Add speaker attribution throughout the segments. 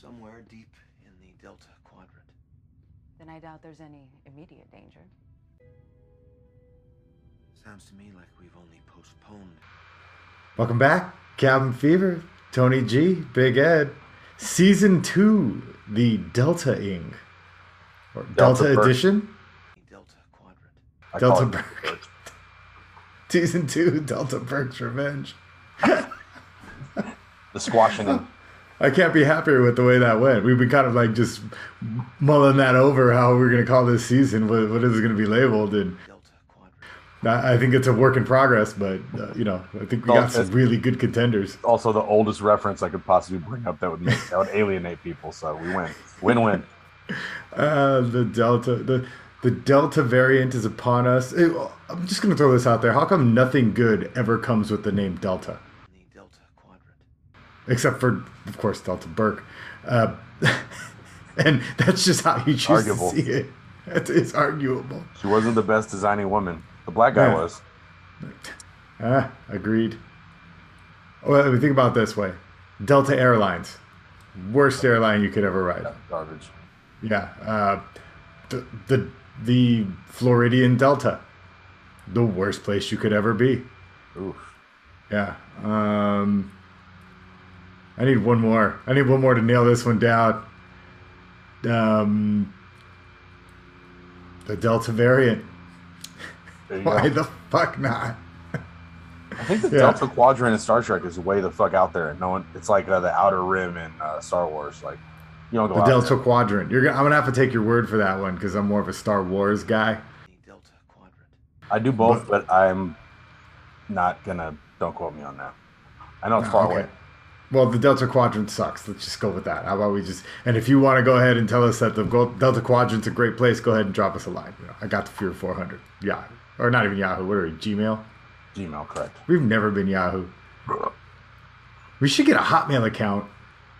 Speaker 1: Somewhere deep in the Delta Quadrant.
Speaker 2: Then I doubt there's any immediate danger.
Speaker 1: Sounds to me like we've only postponed.
Speaker 3: Welcome back, Cabin Fever, Tony G, Big Ed, Season 2, the Delta Ing. Or Delta,
Speaker 4: Delta
Speaker 3: Edition?
Speaker 1: Delta Quadrant.
Speaker 4: I
Speaker 3: Delta
Speaker 4: call it
Speaker 3: Burke. Season 2, Delta Burke's Revenge.
Speaker 4: The squashing.
Speaker 3: I can't be happier with the way that went. We've been kind of like just mulling that over how we're going to call this season, what, what is it going to be labeled. And I think it's a work in progress, but, uh, you know, I think we got some really good contenders.
Speaker 4: Also, the oldest reference I could possibly bring up that would make that would alienate people. So we win. Win-win.
Speaker 3: Uh, the Delta, the the Delta variant is upon us. Well, I'm just gonna throw this out there. How come nothing good ever comes with the name Delta,
Speaker 1: The Delta Quadrant.
Speaker 3: Except for, of course, Delta Burke? Uh, and that's just how you choose
Speaker 4: Arguable.
Speaker 3: to see it. It's, it's arguable.
Speaker 4: She wasn't the best designing woman. The black guy
Speaker 3: Yeah.
Speaker 4: was.
Speaker 3: Ah, agreed. Well, think about it this way: Delta Airlines, worst airline you could ever ride.
Speaker 4: Yeah, Garbage.
Speaker 3: Yeah, uh, the, the the Floridian Delta, the worst place you could ever be.
Speaker 4: Oof.
Speaker 3: Yeah. Um, I need one more. I need one more to nail this one down. Um, the Delta variant. Why
Speaker 4: go.
Speaker 3: the fuck not?
Speaker 4: I think the
Speaker 3: Yeah.
Speaker 4: Delta Quadrant in Star Trek is way the fuck out there. No one. It's like uh, the Outer Rim in uh, Star Wars. Like you don't go
Speaker 3: The Delta
Speaker 4: there.
Speaker 3: Quadrant. You're gonna, I'm gonna have to take your word for that one because I'm more of a Star Wars guy.
Speaker 1: Delta Quadrant.
Speaker 4: I do both, but I'm not gonna. Don't quote me on that. I know it's
Speaker 3: No,
Speaker 4: far
Speaker 3: okay.
Speaker 4: away.
Speaker 3: Well, the Delta Quadrant sucks. Let's just go with that. How about we just? And if you want to go ahead and tell us that the Delta Quadrant's a great place, go ahead and drop us a line. You know, I got the Fear 400. Yahoo, or not even Yahoo. What are we? Gmail.
Speaker 4: Gmail, correct.
Speaker 3: We've never been Yahoo. We should get a Hotmail account,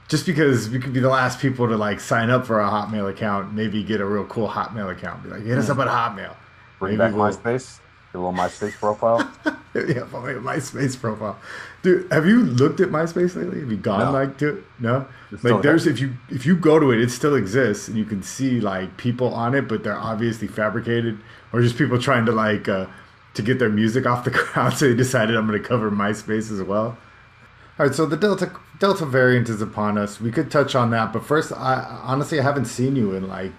Speaker 3: just because we could be the last people to like sign up for a Hotmail account. Maybe get a real cool Hotmail account. Be like, hit us hmm. up at Hotmail.
Speaker 4: Bring
Speaker 3: Maybe
Speaker 4: back
Speaker 3: we'll-
Speaker 4: MySpace. Your little MySpace profile.
Speaker 3: yeah, only a MySpace profile. Dude, have you looked at MySpace lately? Have you gone
Speaker 4: No.
Speaker 3: like to? No.
Speaker 4: It's
Speaker 3: Like there's if you if you go to it, it still exists and you can see like people on it, but they're obviously fabricated or just people trying to like uh to get their music off the ground. So they decided I'm gonna cover MySpace as well. All right, so the Delta Delta variant is upon us. We could touch on that, but first, I honestly I haven't seen you in like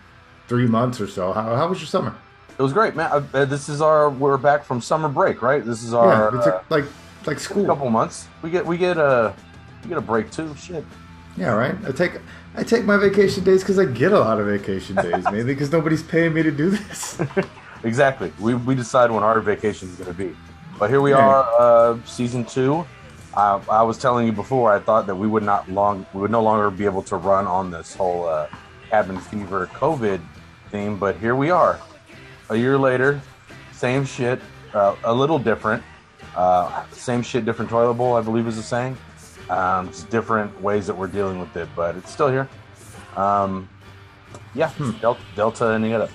Speaker 3: three months or so. How, how was your summer?
Speaker 4: It was great, man. Uh, this is our. We're back from summer break, right? This is our
Speaker 3: yeah, it's
Speaker 4: uh,
Speaker 3: a, like like
Speaker 4: a
Speaker 3: school.
Speaker 4: couple months. We get we get a we get a break too. Shit.
Speaker 3: Yeah, right. I take I take my vacation days because I get a lot of vacation days, mainly because nobody's paying me to do this.
Speaker 4: Exactly. We we decide when our vacation is going to be. But here we
Speaker 3: Yeah.
Speaker 4: are, uh, season two. Uh, I was telling you before. I thought that we would not long we would no longer be able to run on this whole uh, cabin fever COVID theme, but here we are, a year later, same shit, uh, a little different. Uh, same shit, different toilet bowl. I believe is the saying. Um, it's different ways that we're dealing with it, but it's still here. Um, yeah, Delta, Delta-ing it up.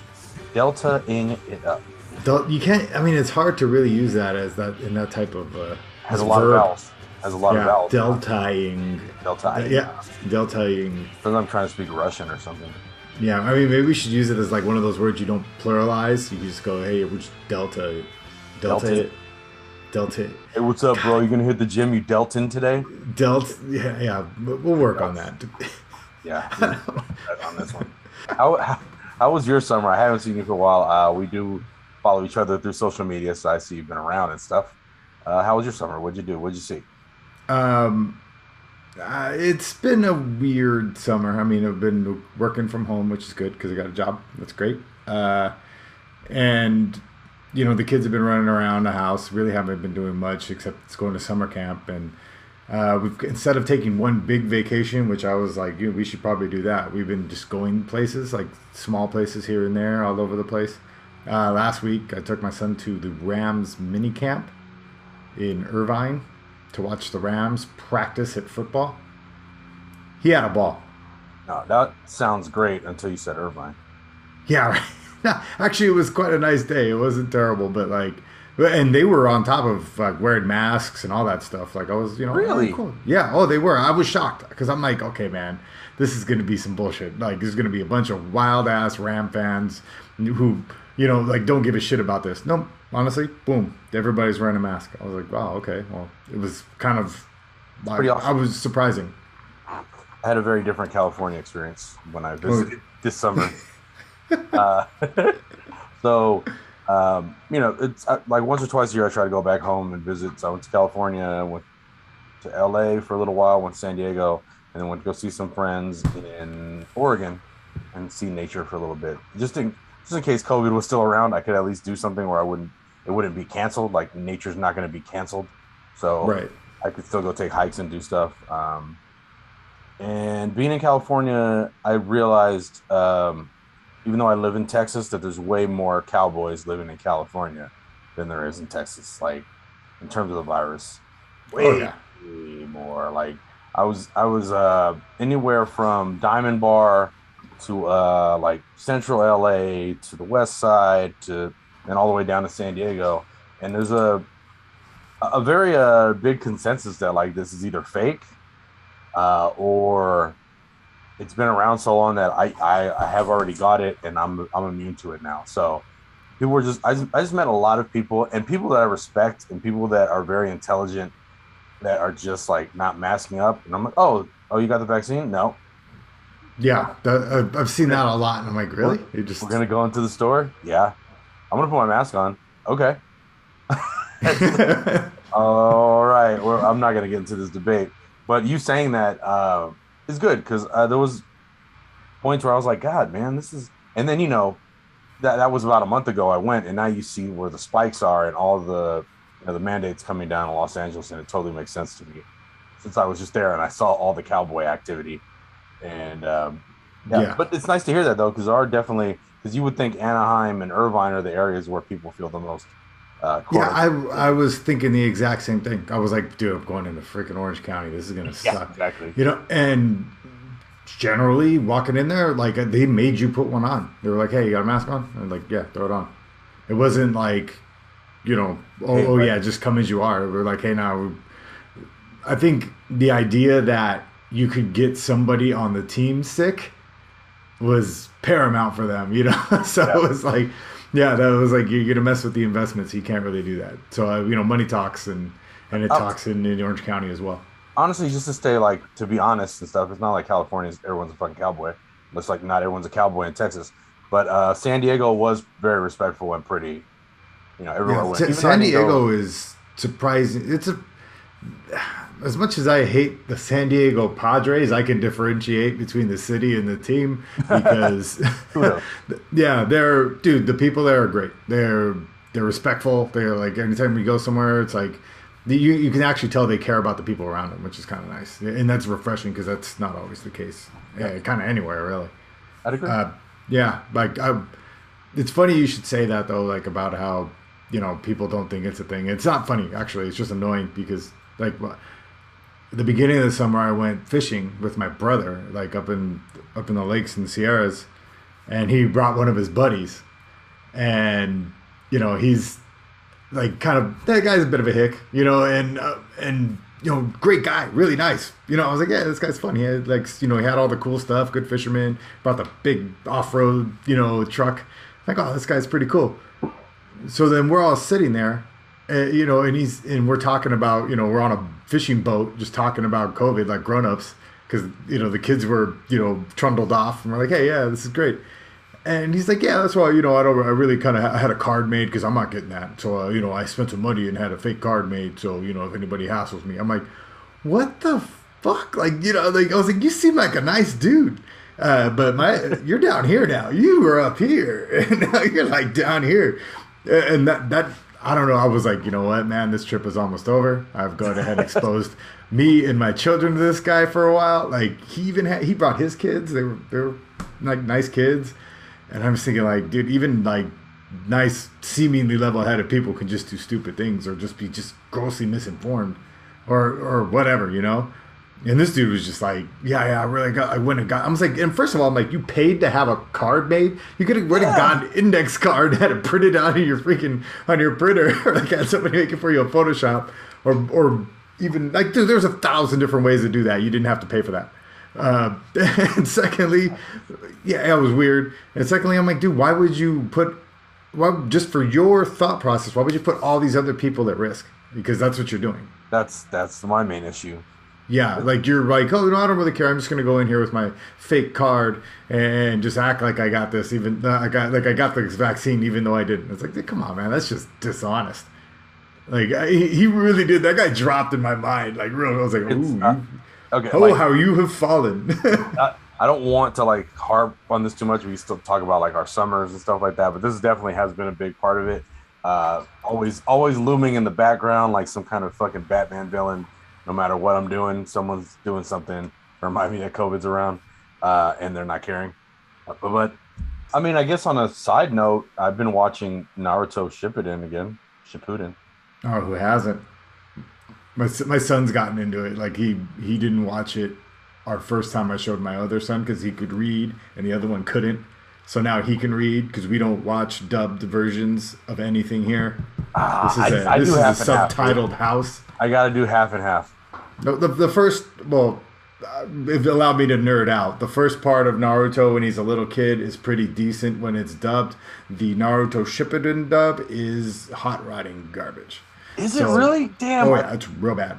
Speaker 4: Delta-ing it up.
Speaker 3: Del- you can't. I mean, it's hard to really use that as that in that type of uh,
Speaker 4: Has
Speaker 3: as
Speaker 4: a lot of
Speaker 3: verb.
Speaker 4: vowels. Has a lot
Speaker 3: yeah,
Speaker 4: of vowels.
Speaker 3: deltaing.
Speaker 4: Delta.
Speaker 3: Yeah, deltaing.
Speaker 4: Sometimes I'm trying to speak Russian or something.
Speaker 3: Yeah, I mean, maybe we should use it as like one of those words you don't pluralize. You can just go, "Hey, we're just delta, delta,
Speaker 4: Delta.
Speaker 3: delta.
Speaker 4: Hey, what's up, bro? You gonna hit the gym? You Delton today?
Speaker 3: delta." Yeah, yeah. We'll work on that.
Speaker 4: Yeah, on this one. How, how how was your summer? I haven't seen you for a while. Uh, we do follow each other through social media, so I see you've been around and stuff. Uh, how was your summer? What'd you do? What'd you see?
Speaker 3: Um, uh, it's been a weird summer. I mean, I've been working from home, which is good because I got a job. That's great. Uh, and you know, the kids have been running around the house. Really haven't been doing much except it's going to summer camp. And uh, we've instead of taking one big vacation, which I was like, we should probably do that. We've been just going places, like small places here and there, all over the place. Uh, last week, I took my son to the Rams mini camp in Irvine to watch the Rams practice at football. He had a ball.
Speaker 4: No, that sounds great until you said Irvine.
Speaker 3: Yeah, right. actually, it was quite a nice day. It wasn't terrible, but like and they were on top of like wearing masks and all that stuff. Like I was, you know, oh,
Speaker 4: Really?
Speaker 3: oh, cool. Yeah. Oh, they were. I was shocked because I'm like, okay, man, this is going to be some bullshit. Like there's going to be a bunch of wild ass Ram fans who, you know, like don't give a shit about this. No, honestly, boom, everybody's wearing a mask. I was like, wow, okay. Well, it was kind of,
Speaker 4: Pretty
Speaker 3: I,
Speaker 4: awesome.
Speaker 3: I was surprising.
Speaker 4: I had a very different California experience when I visited this summer. uh, so, um, you know, it's uh, like once or twice a year I try to go back home and visit. So I went to California, went to LA for a little while, went to San Diego, and then went to go see some friends in Oregon and see nature for a little bit. Just in just in case COVID was still around, I could at least do something where I wouldn't it wouldn't be canceled. Like nature's not going to be canceled, so
Speaker 3: Right.
Speaker 4: I could still go take hikes and do stuff. Um, and being in California, I realized, um, even though I live in Texas, that there's way more cowboys living in California than there is in Texas. Like in terms of the virus, way,
Speaker 3: Oh, yeah.
Speaker 4: way more. Like I was, I was uh, anywhere from Diamond Bar to uh, like Central LA to the West Side to and all the way down to San Diego. And there's a a very uh, big consensus that like this is either fake uh, or it's been around so long that I, I, I have already got it and I'm I'm immune to it now. So people were just I, just I just met a lot of people and people that I respect and people that are very intelligent that are just like not masking up and I'm like oh oh you got the vaccine no
Speaker 3: Yeah, that, I've- seen that a lot, and I'm like, really? You just
Speaker 4: we're gonna go into the store yeah I'm gonna put my mask on okay All right. Well, I'm not going to get into this debate, but you saying that uh, is good because uh, there was points where I was like, God, man, this is. And then you know, that that was about a month ago. I went, and now you see where the spikes are and all the you know, the mandates coming down in Los Angeles, and it totally makes sense to me since I was just there and I saw all the cowboy activity. And um, yeah,
Speaker 3: Yeah.
Speaker 4: but it's nice to hear that though, because there are definitely because you would think Anaheim and Irvine are the areas where people feel the most. Uh,
Speaker 3: Yeah. I I was thinking the exact same thing. I was like, dude, I'm going into freaking Orange County. This is gonna
Speaker 4: Yeah,
Speaker 3: suck.
Speaker 4: exactly.
Speaker 3: You know, and generally walking in there, like they made you put one on. They were like, hey, you got a mask on? And like, yeah, throw it on. It wasn't like, you know, oh,
Speaker 4: Hey,
Speaker 3: oh
Speaker 4: right.
Speaker 3: yeah, just come as you are. We're like, hey, now. I think the idea that you could get somebody on the team sick was paramount for them, you know. so
Speaker 4: Yeah.
Speaker 3: it was like, yeah, that was like you're gonna mess with the investments. You can't really do that. So uh, you know, money talks, and and it
Speaker 4: Oh.
Speaker 3: talks in, in Orange County as well.
Speaker 4: honestly, just to stay like to be honest and stuff, it's not like California's everyone's a fucking cowboy. Looks like not everyone's a cowboy in Texas. But uh, San Diego was very respectful and pretty. You know, everywhere
Speaker 3: Yeah,
Speaker 4: went.
Speaker 3: Sa-
Speaker 4: Even though I
Speaker 3: San Diego is surprising. It's a as much as I hate the San Diego Padres, I can differentiate between the city and the team because yeah, they're dude. The people there are great. They're they're respectful. They're like anytime we go somewhere, it's like you you can actually tell they care about the people around them, which is kind of nice, and that's refreshing because that's not always the case. Yeah, kind of anywhere really.
Speaker 4: I'd agree.
Speaker 3: Uh, yeah, like I, it's funny you should say that though, like about how you know people don't think it's a thing. It's not funny actually. It's just annoying because like the beginning of the summer, I went fishing with my brother, like up in up in the lakes and Sierras, and he brought one of his buddies, and you know he's like kind of that guy's a bit of a hick, you know, and uh, and you know great guy, really nice. You know, I was like, yeah, this guy's fun. He had, like you know he had all the cool stuff, good fisherman, brought the big off road you know truck. Like, oh, this guy's pretty cool. So then we're all sitting there, uh, you know, and he's and we're talking about you know we're on a fishing boat just talking about COVID like grown ups because you know the kids were you know trundled off and we're like, hey, yeah, this is great. And he's like, yeah, that's why you know I don't I really kind of ha- had a card made because I'm not getting that. So uh, you know I spent some money and had a fake card made. So you know if anybody hassles me, I'm like, what the fuck? Like you know like I was like, you seem like a nice dude. Uh, but my, you're down here now. You were up here, and now you're like down here, and that that I don't know. I was like, you know what, man, this trip is almost over. I've gone ahead and exposed me and my children to this guy for a while. Like he even had he brought his kids. They were they were like nice kids, and I'm just thinking like, dude, even like nice, seemingly level-headed people can just do stupid things or just be just grossly misinformed, or or whatever, you know. And this dude was just like, yeah, yeah, I really got, I went and got. I was like, and first of all, I'm like, you paid to have a card made. You could have went and got an index card, had it printed out on your freaking on your printer, or like had somebody make it for you on Photoshop, or or even like dude, there's a thousand different ways to do that. You didn't have to pay for that. Uh, and secondly, yeah, it was weird. And secondly, I'm like, dude, why would you put, why just for your thought process, why would you put all these other people at risk? Because that's what you're doing.
Speaker 4: That's that's my main issue.
Speaker 3: Yeah, like you're like, oh, no, I don't really care. I'm just gonna go in here with my fake card and just act like I got this, even uh, I got like I got this vaccine, even though I didn't. It's like, come on, man, that's just dishonest. Like I, he really did. That guy dropped in my mind. Like real, I was like, ooh,
Speaker 4: uh,
Speaker 3: you-
Speaker 4: Okay.
Speaker 3: oh,
Speaker 4: like,
Speaker 3: how you have fallen.
Speaker 4: I, I don't want to like harp on this too much. We still talk about like our summers and stuff like that, but this definitely has been a big part of it. Uh, always, always looming in the background like some kind of fucking Batman villain. No matter what I'm doing, someone's doing something. Remind me that COVID's around, uh, and they're not caring. But, but I mean, I guess on a side note, I've been watching Naruto Shippuden again. Shippuden.
Speaker 3: oh, who hasn't? My my son's gotten into it. Like he he didn't watch it our first time I showed my other son because he could read and the other one couldn't. So now he can read because we don't watch dubbed versions of anything here.
Speaker 4: Ah,
Speaker 3: This is a
Speaker 4: I, I
Speaker 3: this
Speaker 4: do
Speaker 3: is a
Speaker 4: half and half.
Speaker 3: subtitled house.
Speaker 4: I got to do half and half.
Speaker 3: No, the, the first, well, uh, it allowed me to nerd out. The first part of Naruto when he's a little kid is pretty decent when it's dubbed. The Naruto Shippuden dub is hot rotting garbage.
Speaker 4: Is
Speaker 3: So-
Speaker 4: it really? Damn.
Speaker 3: Oh yeah, it's real bad,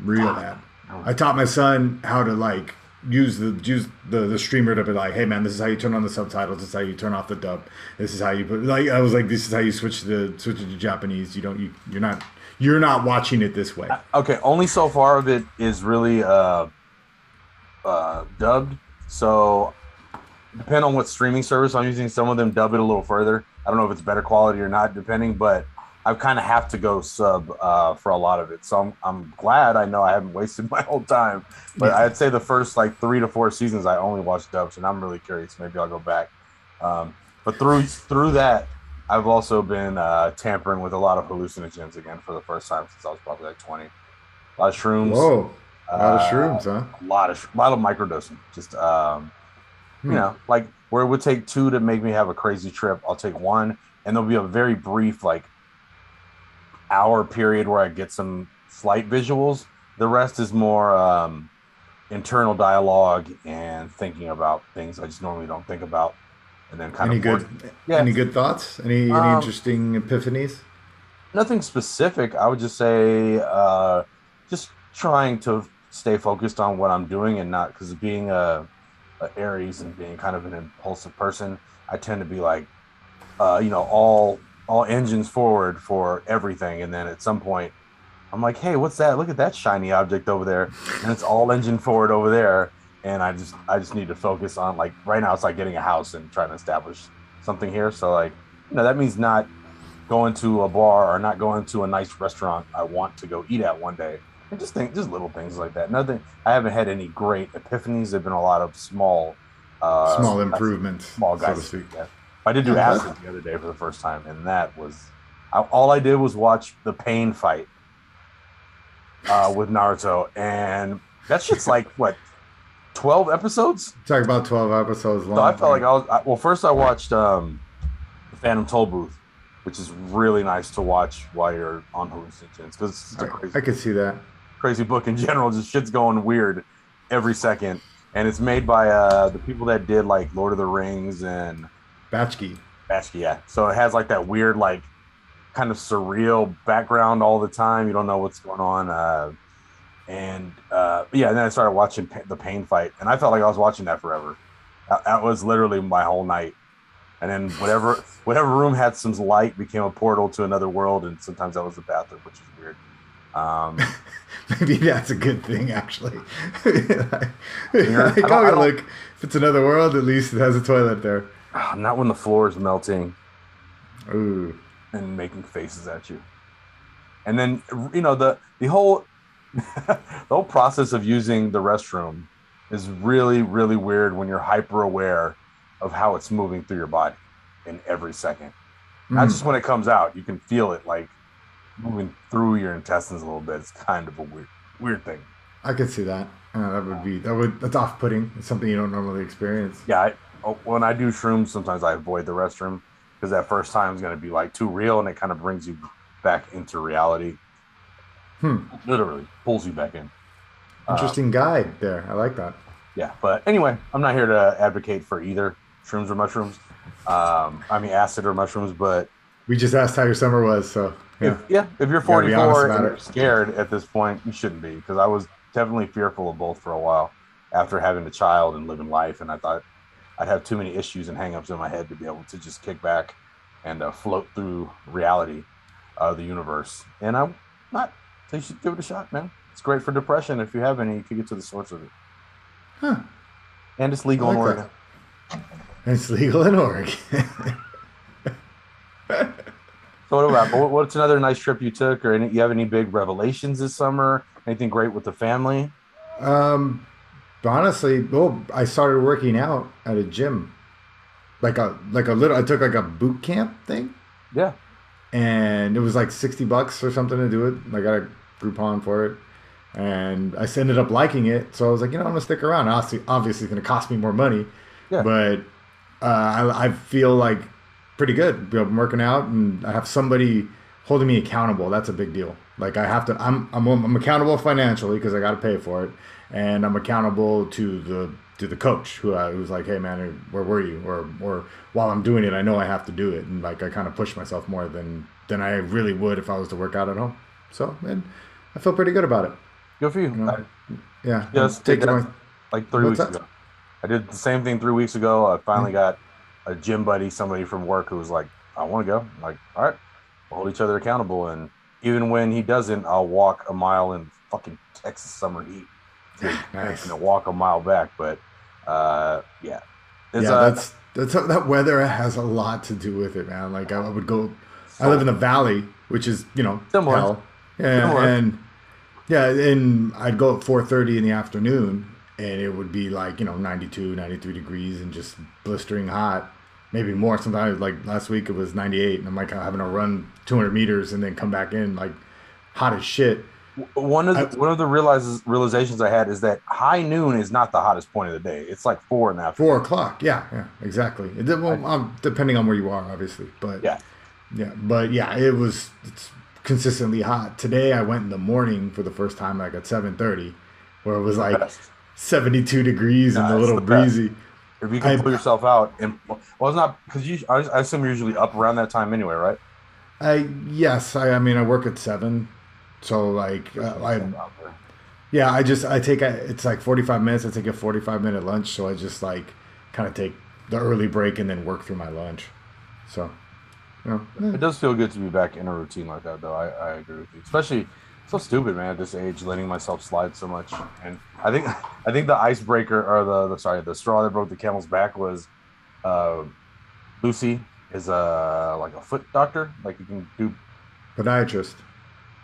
Speaker 3: real bad. I taught my son how to like use the use the the streamer to be like, hey man, this is how you turn on the subtitles. This is how you turn off the dub. This is how you put like I was like, this is how you switch the switch it to Japanese. You don't you you're not you're not watching it this way.
Speaker 4: okay only so far of it is really uh uh dubbed. So depend on what streaming service i'm using some of them dub it a little further. I don't know if it's better quality or not depending but i kind of have to go sub uh for a lot of it. So i'm, I'm glad i know i haven't wasted my whole time. But
Speaker 3: Yeah.
Speaker 4: i'd say the first like three to four seasons i only watched dubs and i'm really curious. Maybe i'll go back. Um but through through that I've also been uh, tampering with a lot of hallucinogens again for the first time since I was probably like 20. A lot of shrooms.
Speaker 3: Whoa, a lot of
Speaker 4: uh,
Speaker 3: shrooms, huh?
Speaker 4: A lot of a lot of microdosing. Just um,
Speaker 3: Hmm.
Speaker 4: you know, like where it would take two to make me have a crazy trip, I'll take one, and there'll be a very brief like hour period where I get some slight visuals. The rest is more um, internal dialogue and thinking about things I just normally don't think about, and then kind
Speaker 3: Any
Speaker 4: of
Speaker 3: good
Speaker 4: Yeah.
Speaker 3: any good thoughts? Any any
Speaker 4: Um,
Speaker 3: interesting epiphanies?
Speaker 4: nothing specific. I would just say uh, just trying to stay focused on what I'm doing and not because being a, a Aries and being kind of an impulsive person, I tend to be like, uh, you know, all all engines forward for everything, and then at some point, I'm like, hey, what's that? Look at that shiny object over there, and it's all engine forward over there, and I just I just need to focus on like right now it's like getting a house and trying to establish something here. So like, you know, that means not going to a bar or not going to a nice restaurant I want to go eat at one day. And just think, just little things like that. Nothing. I haven't had any great epiphanies. There've been a lot of small, uh,
Speaker 3: Small improvements,
Speaker 4: small
Speaker 3: so
Speaker 4: guys.
Speaker 3: speak.
Speaker 4: yeah. I did do acid the other day for the first time, and that was I, all I did was watch the pain fight uh, with Naruto, and that shit's like what twelve episodes.
Speaker 3: Talk about twelve episodes long.
Speaker 4: So I felt like I was I, well. First, I watched um, the Phantom Toll Booth, which is really nice to watch while you're on hallucinogens because it's just a
Speaker 3: I,
Speaker 4: crazy,
Speaker 3: I could see that.
Speaker 4: crazy book in general. Just shit's going weird every second, and it's made by uh, the people that did like Lord of the Rings and
Speaker 3: Bakshi.
Speaker 4: Basket. Yeah, so it has like that weird like kind of surreal background all the time. You don't know what's going on. Uh, and uh, yeah, and then I started watching pa- the pain fight, and I felt like I was watching that forever. That, that was literally my whole night. And then whatever whatever room had some light became a portal to another world, and sometimes that was the bathroom, which is weird. Um,
Speaker 3: Maybe that's a good thing, actually. like,
Speaker 4: I
Speaker 3: oh, look, if it's another world, at least it has a toilet there.
Speaker 4: not when the floor is melting
Speaker 3: Ooh.
Speaker 4: and making faces at you. And then you know the the whole the whole process of using the restroom is really really weird when you're hyper aware of how it's moving through your body in every second. Not
Speaker 3: Mm.
Speaker 4: just when it comes out, you can feel it like moving through your intestines a little bit. It's kind of a weird weird thing.
Speaker 3: I could see that. Uh, that would be that would that's off putting. It's something you don't normally experience.
Speaker 4: Yeah, I, oh, when I do shrooms, sometimes I avoid the restroom because that first time is going to be like too real, and it kind of brings you back into reality.
Speaker 3: Hmm.
Speaker 4: Literally pulls you back in. Uh,
Speaker 3: Interesting guide there. I like that.
Speaker 4: yeah, but anyway, I'm not here to advocate for either shrooms or mushrooms. Um, I mean acid or mushrooms, but
Speaker 3: We just asked how your summer was, so yeah.
Speaker 4: if, yeah, if you're
Speaker 3: gotta be honest
Speaker 4: 44
Speaker 3: about
Speaker 4: and you're scared at this point, you shouldn't be because I was definitely fearful of both for a while after having a child and living life, and I thought I'd have too many issues and hangups in my head to be able to just kick back and uh, float through reality of the universe. And I'm not. So you should give it a shot, man. It's great for depression. If you have any, you can get to the source of it.
Speaker 3: Huh.
Speaker 4: And it's legal
Speaker 3: I
Speaker 4: in
Speaker 3: like
Speaker 4: Oregon.
Speaker 3: It's legal in Oregon.
Speaker 4: So what about what- what's another nice trip you took, or any, you have any big revelations this summer? Anything great with the family?
Speaker 3: um, honestly, well, I started working out at a gym, like a like a little. I took like a boot camp thing,
Speaker 4: Yeah,
Speaker 3: and it was like sixty bucks or something to do it. I got a Groupon for it, and I ended up liking it. So I was like, you know, I'm gonna stick around. Obviously, obviously, it's gonna cost me more money,
Speaker 4: Yeah.
Speaker 3: but uh, I, I feel like pretty good. I'm working out, and I have somebody holding me accountable. That's a big deal. Like I have to. I'm I'm, I'm accountable financially because I got to pay for it, and I'm accountable to the to the coach who I who's like, hey man, where were you? Or or while I'm doing it, I know I have to do it, and like I kind of push myself more than than I really would if I was to work out at home. So and I feel pretty good about it.
Speaker 4: good for you.
Speaker 3: know,
Speaker 4: I-
Speaker 3: Yeah,
Speaker 4: Yes, take that.
Speaker 3: my-
Speaker 4: like three weeks
Speaker 3: that?
Speaker 4: ago. I did the same thing three weeks ago. I finally
Speaker 3: Hmm.
Speaker 4: got a gym buddy, somebody from work who was like, I want to go. I'm like, all right, we'll hold each other accountable. And even when he doesn't, I'll walk a mile in fucking Texas summer heat.
Speaker 3: Nice.
Speaker 4: You know, walk a mile back. But uh, yeah. It's,
Speaker 3: yeah,
Speaker 4: uh,
Speaker 3: that's that's that weather has a lot to do with it, man. Like I would go, I live in the valley, which is you know
Speaker 4: Similar.
Speaker 3: hell. Yeah,
Speaker 4: Similar.
Speaker 3: and yeah, and I'd go at four thirty in the afternoon, and it would be like you know 92, 93 degrees and just blistering hot. Maybe more sometimes. Like last week, it was ninety eight, and I'm like having to run two hundred meters and then come back in like hot as shit.
Speaker 4: one of the,
Speaker 3: I-
Speaker 4: one of the realizes realizations I had is that high noon is not the hottest point of the day. It's like four in the afternoon.
Speaker 3: Four o'clock. Yeah, yeah, exactly. It, did- well, um, depending on where you are, obviously, but
Speaker 4: Yeah.
Speaker 3: yeah, but yeah, it was it's consistently hot. Today, I went in the morning for the first time, like at seven thirty, where it was like seventy two degrees and a little breezy.
Speaker 4: If you can
Speaker 3: I-
Speaker 4: pull yourself out, and well, it's not because you. I, I assume you're usually up around that time anyway, right?
Speaker 3: I yes, I, I mean I work at seven, so like uh, I yeah I just I take a it's like forty five minutes. I take a forty five minute lunch, so I just like kind of take the early break and then work through my lunch. So, know, eh.
Speaker 4: It does feel good to be back in a routine like that, though. I, I agree with you. Especially so stupid, man. At this age, letting myself slide so much, and I think I think the icebreaker or the, the sorry the straw that broke the camel's back was uh, Lucy is a like a foot doctor. Like you can do
Speaker 3: podiatrist.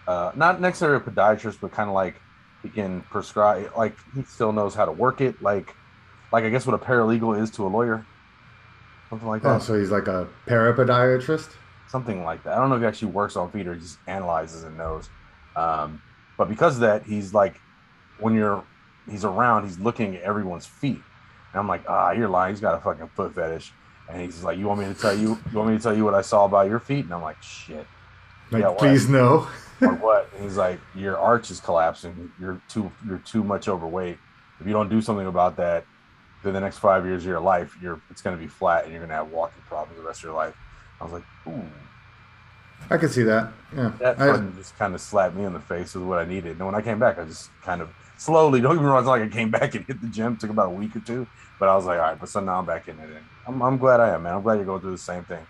Speaker 4: uh, not necessarily a podiatrist, but kind of like he can prescribe. Like he still knows how to work it. Like like I guess what a paralegal is to a lawyer, something like
Speaker 3: Oh,
Speaker 4: that.
Speaker 3: so he's like a parapodiatrist.
Speaker 4: something like that. I don't know if he actually works on feet or just analyzes and knows. Um, but because of that, he's like, when you're, he's around, he's looking at everyone's feet. And I'm like, ah, you're lying. He's got a fucking foot fetish. And he's like, you want me to tell you, you want me to tell you what I saw about your feet? And I'm like, shit,
Speaker 3: Like,
Speaker 4: Yeah,
Speaker 3: please no.
Speaker 4: or what? And he's like, your arch is collapsing. You're too, you're too much overweight. If you don't do something about that, then the next five years of your life, you're, it's going to be flat and you're going to have walking problems the rest of your life. I was like, ooh.
Speaker 3: I can see that. Yeah.
Speaker 4: That
Speaker 3: I-
Speaker 4: just kind of slapped me in the face with what I needed. And when I came back, I just kind of slowly, don't get me wrong, it's not like I came back and hit the gym. took about a week or two. But I was like, all right, but so now I'm back in it. And I'm, I'm glad I am, man. I'm glad you're going through the same thing.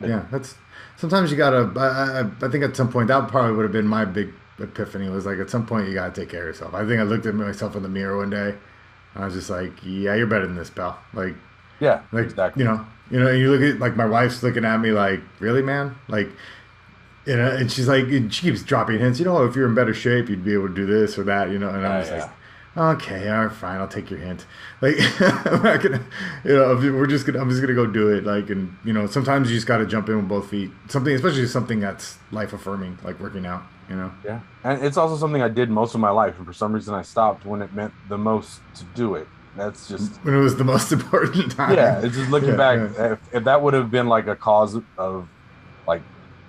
Speaker 3: yeah, that's sometimes you gotta. I, I, I think at some point that probably would have been my big epiphany. Was like at some point you gotta take care of yourself. I think I looked at myself in the mirror one day. I was just like, yeah, you're better than this, pal. Like,
Speaker 4: Yeah,
Speaker 3: like
Speaker 4: exactly.
Speaker 3: you know, you know. You look at like my wife's looking at me like, really, man, like. You uh, know, and she's like, and she keeps dropping hints. You know, if you're in better shape, you'd be able to do this or that. You know, and I'm
Speaker 4: Yeah,
Speaker 3: just
Speaker 4: yeah.
Speaker 3: like, okay, all right, fine, I'll take your hint. Like, I'm not gonna, you know, we're just gonna, I'm just gonna go do it. Like, and you know, sometimes you just got to jump in with both feet. Something, especially something that's life affirming, like working out. You know.
Speaker 4: Yeah, and it's also something I did most of my life, and for some reason I stopped when it meant the most to do it. That's just
Speaker 3: when it was the most important time.
Speaker 4: yeah. It's just looking
Speaker 3: Yeah,
Speaker 4: back,
Speaker 3: yeah.
Speaker 4: If, if that would have been like a cause of like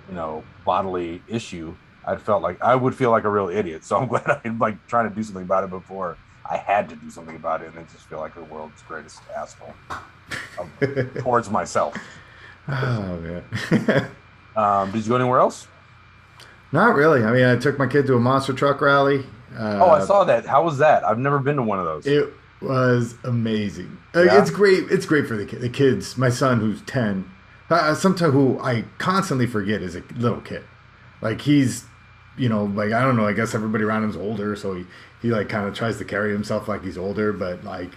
Speaker 4: you know bodily issue, I'd felt like I would feel like a real idiot. So I'm glad I'm like trying to do something about it before I had to do something about it, and then just feel like the world's greatest asshole towards myself.
Speaker 3: Oh man.
Speaker 4: Um, did you go anywhere else?
Speaker 3: Not really. I mean, I took my kid to a monster truck rally. Uh,
Speaker 4: Oh, I saw that. How was that? I've never been to one of those.
Speaker 3: It was amazing. Like,
Speaker 4: Yeah?
Speaker 3: It's great. It's great for the the kids. My son, who's ten, uh, sometimes who I constantly forget is a little kid. Like he's, you know, like I don't know. I guess everybody around him's older, so he he like kind of tries to carry himself like he's older. But like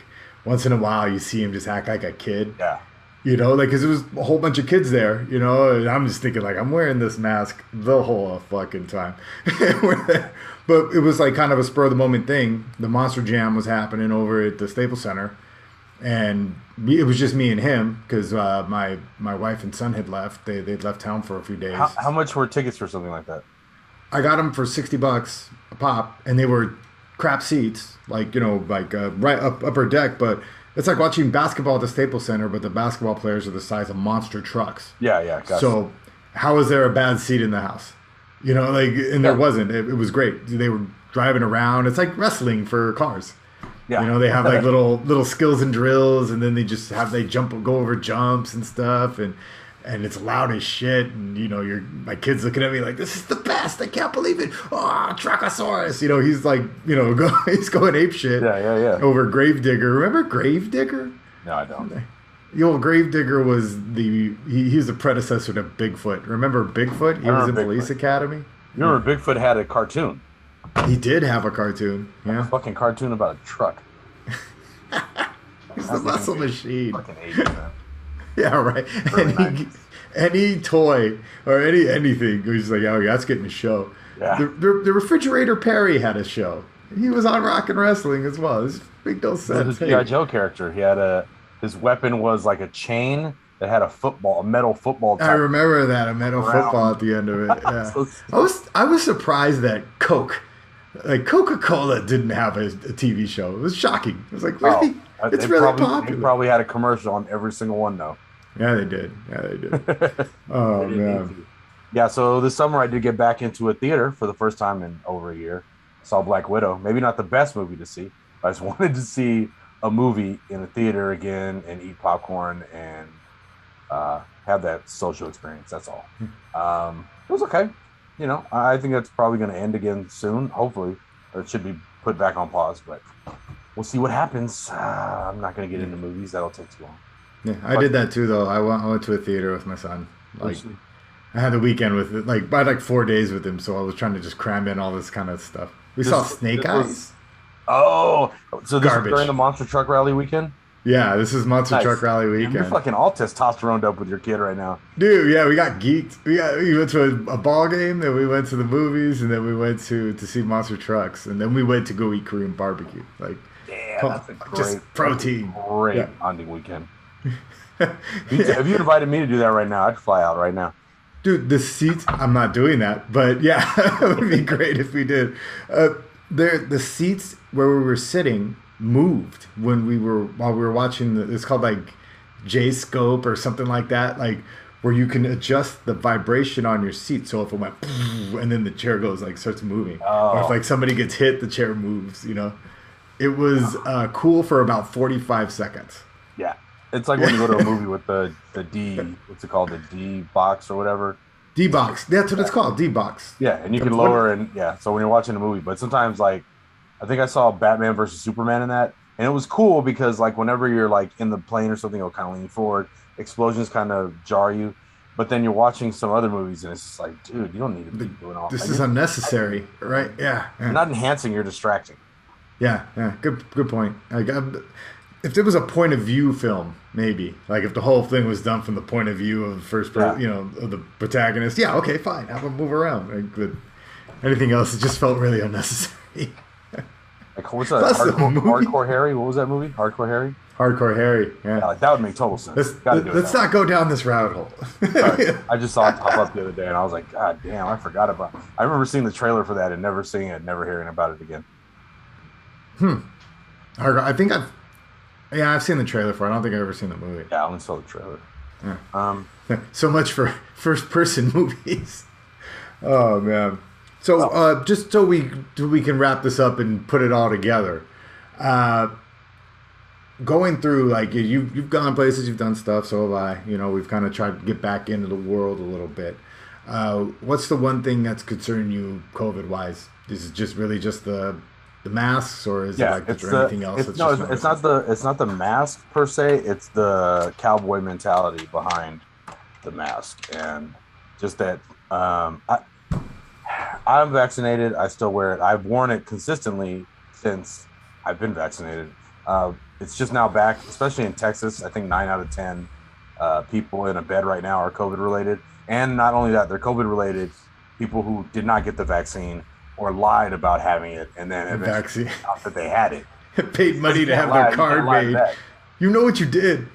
Speaker 3: once in a while, you see him just act like a kid.
Speaker 4: yeah.
Speaker 3: You know, like because there was a whole bunch of kids there. You know, and I'm just thinking like I'm wearing this mask the whole fucking time. but it was like kind of a spur of the moment thing. The Monster Jam was happening over at the Staples Center, and it was just me and him because uh, my my wife and son had left. They they'd left town for a few days.
Speaker 4: How, how much were tickets for something like that?
Speaker 3: I got them for sixty bucks a pop, and they were crap seats, like you know, like uh, right up upper deck. But it's like watching basketball at the Staples Center, but the basketball players are the size of monster trucks.
Speaker 4: Yeah, yeah. Gotcha.
Speaker 3: So how is there a bad seat in the house? You know, like, and there
Speaker 4: Yeah.
Speaker 3: wasn't. It, it was great. They were driving around. It's like wrestling for cars.
Speaker 4: yeah.
Speaker 3: You know, they have like little little skills and drills, and then they just have they jump go over jumps and stuff, and and it's loud as shit. And you know, your my kids looking at me like this is the best. I can't believe it. Ah, oh, Trachosaurus. You know, he's like you know go, he's going ape shit.
Speaker 4: Yeah, yeah, yeah.
Speaker 3: Over Gravedigger. Remember Gravedigger?
Speaker 4: No, I don't.
Speaker 3: The old Gravedigger was the he, was the predecessor to Bigfoot. Remember Bigfoot? He was in
Speaker 4: remember
Speaker 3: Police Academy.
Speaker 4: You remember Bigfoot had a cartoon,
Speaker 3: He did have a cartoon.
Speaker 4: a
Speaker 3: Yeah,
Speaker 4: fucking cartoon about a truck.
Speaker 3: he's the muscle machine.
Speaker 4: Fucking.
Speaker 3: Yeah, right. Any, any toy or any anything, he's like, oh, yeah, that's getting a show.
Speaker 4: Yeah.
Speaker 3: The, the, the refrigerator Perry had a show. He was on Rock and Wrestling as well. This big no sense. Hey,
Speaker 4: GI Joe character. He had a his weapon was like a chain that had a football, a metal football.
Speaker 3: I remember that a metal
Speaker 4: Round.
Speaker 3: football at the end of it. Yeah.
Speaker 4: So
Speaker 3: I was I was surprised that Coke, like Coca Cola, didn't have a, a TV show. It was shocking. It was like really,
Speaker 4: Oh,
Speaker 3: uh,
Speaker 4: it's
Speaker 3: really
Speaker 4: probably,
Speaker 3: popular.
Speaker 4: They probably had a commercial on every single one though.
Speaker 3: Yeah, they did. Yeah, they did. oh
Speaker 4: They
Speaker 3: man.
Speaker 4: Yeah, so this summer I did get back into a theater for the first time in over a year. Saw Black Widow. Maybe not the best movie to see. But I just wanted to see a movie in a theater again and eat popcorn and uh, have that social experience. That's all. Um, it was okay. You know, I I think that's probably going to end again soon. Hopefully, or it should be put back on pause. But we'll see what happens. Uh, I'm not going to get into movies. That'll take too long.
Speaker 3: Yeah, I did that too though. I went, I went to a theater with my son. Like I had the weekend with it. Like I had like four days with him, so I was trying to just cram in all this kind of stuff. We
Speaker 4: This-
Speaker 3: saw Snake
Speaker 4: was-
Speaker 3: Eyes.
Speaker 4: Oh, so this
Speaker 3: Garbage.
Speaker 4: is during the Monster Truck Rally weekend?
Speaker 3: Yeah, this is Monster
Speaker 4: Nice.
Speaker 3: Truck Rally weekend.
Speaker 4: You're fucking all testosterone up with your kid right now.
Speaker 3: Dude, yeah, we got geeked. We got we went to a, a ball game, then we went to the movies, and then we went to to see Monster Trucks, and then we went to go eat Korean barbecue. Like,
Speaker 4: Yeah, that's a great,
Speaker 3: just protein.
Speaker 4: Great
Speaker 3: Yeah.
Speaker 4: bonding weekend. You- If you invited me to do that right now, I'd fly out right now.
Speaker 3: dude, the seats. I'm not doing that, but yeah, it would be great if we did. Uh, there, the seats where we were sitting moved when we were while we were watching. The, it's called like J scope or something like that, like where you can adjust the vibration on your seat. So if it went, and then the chair goes like starts moving, or if
Speaker 4: Oh.
Speaker 3: like somebody gets hit, the chair moves. You know, it was uh, cool for about 45 seconds.
Speaker 4: Yeah, it's like when you go to a movie with the the D, what's it called, the D box or whatever.
Speaker 3: D box, that's what it's called, D box.
Speaker 4: Yeah, and you can lower and yeah. So when you're watching a movie, but sometimes like, I think I saw Batman versus Superman in that, and it was cool because like whenever you're like in the plane or something, it'll kind of lean forward. Explosions kind of jar you, but then you're watching some other movies, and it's just like, dude, you don't need to be doing all.
Speaker 3: This
Speaker 4: like,
Speaker 3: is unnecessary, right? Yeah, yeah.
Speaker 4: You're not enhancing, you're distracting.
Speaker 3: Yeah, yeah, good, good point. Like, um, if there was a point of view film, maybe like if the whole thing was done from the point of view of the first, per-
Speaker 4: Yeah.
Speaker 3: you know, of the protagonist. Yeah, okay, fine, have them move around. Like, but anything else, it just felt really unnecessary.
Speaker 4: Like what's that? Hardcore. Hardcore Harry. What was that movie? Hardcore Harry.
Speaker 3: Hardcore Harry. Yeah.
Speaker 4: Yeah, like that would make total sense.
Speaker 3: let's let's not go down this rabbit hole.
Speaker 4: Sorry. I just saw it pop up the other day, and I was like, God damn, I forgot about. It. I remember seeing the trailer for that and never seeing it, never hearing about it again. Hmm.
Speaker 3: Hardcore- I think I've yeah I've seen the trailer for. it. I don't think I've ever seen the movie.
Speaker 4: Yeah, I only saw the trailer. Um,
Speaker 3: so much for first person movies. Oh man. So uh, just so we so we can wrap this up and put it all together. Uh, going through like you you've, you've gone places, you've done stuff. So have I. You know, we've kind of tried to get back into the world a little bit. Uh, what's the one thing that's concerning you, COVID wise? This Is it just really just the the masks, or is it like
Speaker 4: it's the.
Speaker 3: anything else?
Speaker 4: It's,
Speaker 3: that's
Speaker 4: no, it's, it's not the. It's not the mask per se. It's the cowboy mentality behind the mask, and just that. Um, I, I'm vaccinated. I still wear it. I've worn it consistently since I've been vaccinated. Uh, it's just now back, especially in Texas. I think nine out of ten uh, people in a bed right now are COVID related, and not only that, they're COVID related people who did not get the vaccine or lied about having it, and then eventually
Speaker 3: vaccine.
Speaker 4: out that they had it.
Speaker 3: paid money to have
Speaker 4: can't
Speaker 3: their card
Speaker 4: lie
Speaker 3: made. You know what you did.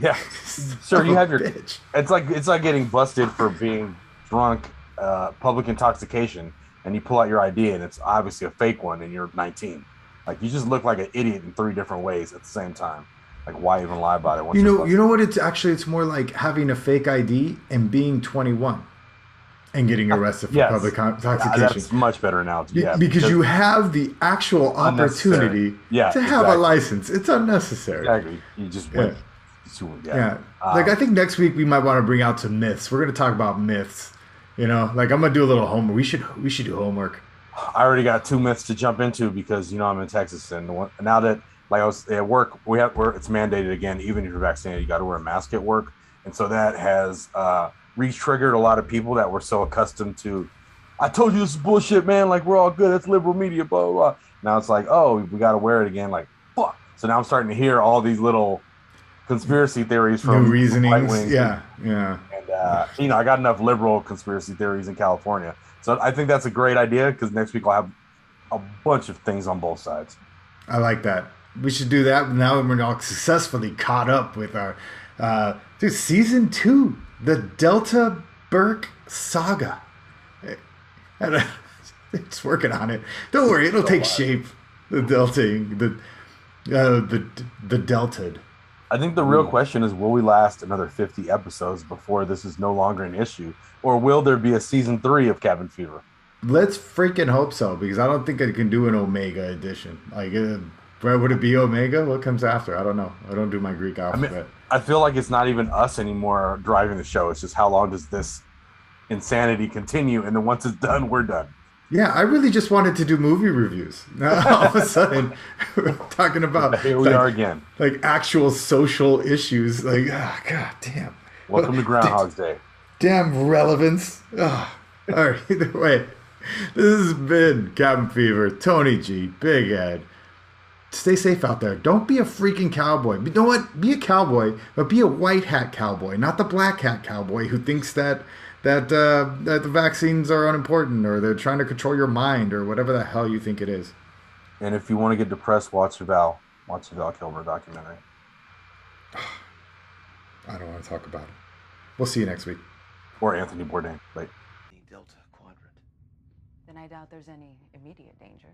Speaker 4: Yeah, sir, you have your.
Speaker 3: bitch.
Speaker 4: It's like it's like getting busted for being drunk, uh, public intoxication, and you pull out your ID and it's obviously a fake one, and you're 19. Like you just look like an idiot in three different ways at the same time. Like why even lie about it?
Speaker 3: You know, you know what? It's actually it's more like having a fake ID and being 21 and getting arrested for
Speaker 4: Yes.
Speaker 3: public con-
Speaker 4: Yeah,
Speaker 3: intoxication.
Speaker 4: that's much better analogy. Yeah,
Speaker 3: because you have the actual opportunity
Speaker 4: Yeah,
Speaker 3: to have a license. It's unnecessary.
Speaker 4: exactly. You just
Speaker 3: Yeah.
Speaker 4: went. Yeah.
Speaker 3: Yeah. like
Speaker 4: Um,
Speaker 3: I think next week we might want to bring out some myths. We're going to talk about myths. You know, like I'm going to do a little homework. We should we should do homework.
Speaker 4: I already got two myths to jump into because you know I'm in Texas, and now that like I was at work, we have where it's mandated again. Even if you're vaccinated, you got to wear a mask at work, and so that has uh, re-triggered a lot of people that were so accustomed to. I told you this is bullshit, man. Like we're all good. It's liberal media, blah blah. blah. Now it's like, oh, we got to wear it again. Like fuck. So now I'm starting to hear all these little conspiracy theories from
Speaker 3: New reasonings. Yeah. Yeah.
Speaker 4: and uh, you know, I got enough liberal conspiracy theories in California, so I think that's a great idea because next week I'll have a bunch of things on both sides.
Speaker 3: I like that. We should do that now that we're all successfully caught up with our uh dude, season two, the Delta Burke saga. And, uh, It's working on it. Don't worry, it'll take shape. The Delta, the uh, the the Delta.
Speaker 4: I think the real question is, will we last another 50 episodes before this is no longer an issue, or will there be a season three of Cabin Fever?
Speaker 3: Let's freaking hope so because I don't think I can do an Omega edition. Like, uh, would it be Omega? What comes after? I don't know. I don't do my Greek
Speaker 4: I mean,
Speaker 3: alphabet.
Speaker 4: I feel like it's not even us anymore driving the show. It's just how long does this insanity continue, and then once it's done, we're done.
Speaker 3: Yeah, I really just wanted to do movie reviews. Now all of a sudden, we're talking about
Speaker 4: Here we
Speaker 3: like,
Speaker 4: are again.
Speaker 3: like actual social issues. Like, ah, god damn,
Speaker 4: Welcome to Groundhog's Day.
Speaker 3: damn relevance. Ah, all right, either way, this has been Cabin Fever. Tony G, Big Ed. Stay safe out there. Don't be a freaking cowboy. You know what? Be a cowboy, but be a white hat cowboy, not the black hat cowboy who thinks that that uh, that the vaccines are unimportant or they're trying to control your mind or whatever the hell you think it is.
Speaker 4: And if you want to get depressed, watch the Val. Watch the Val Kilmer documentary.
Speaker 3: I don't want to talk about it. We'll see you next week.
Speaker 4: Or Anthony Bourdain. Like,
Speaker 1: The Delta Quadrant.
Speaker 2: Then I doubt there's any immediate danger.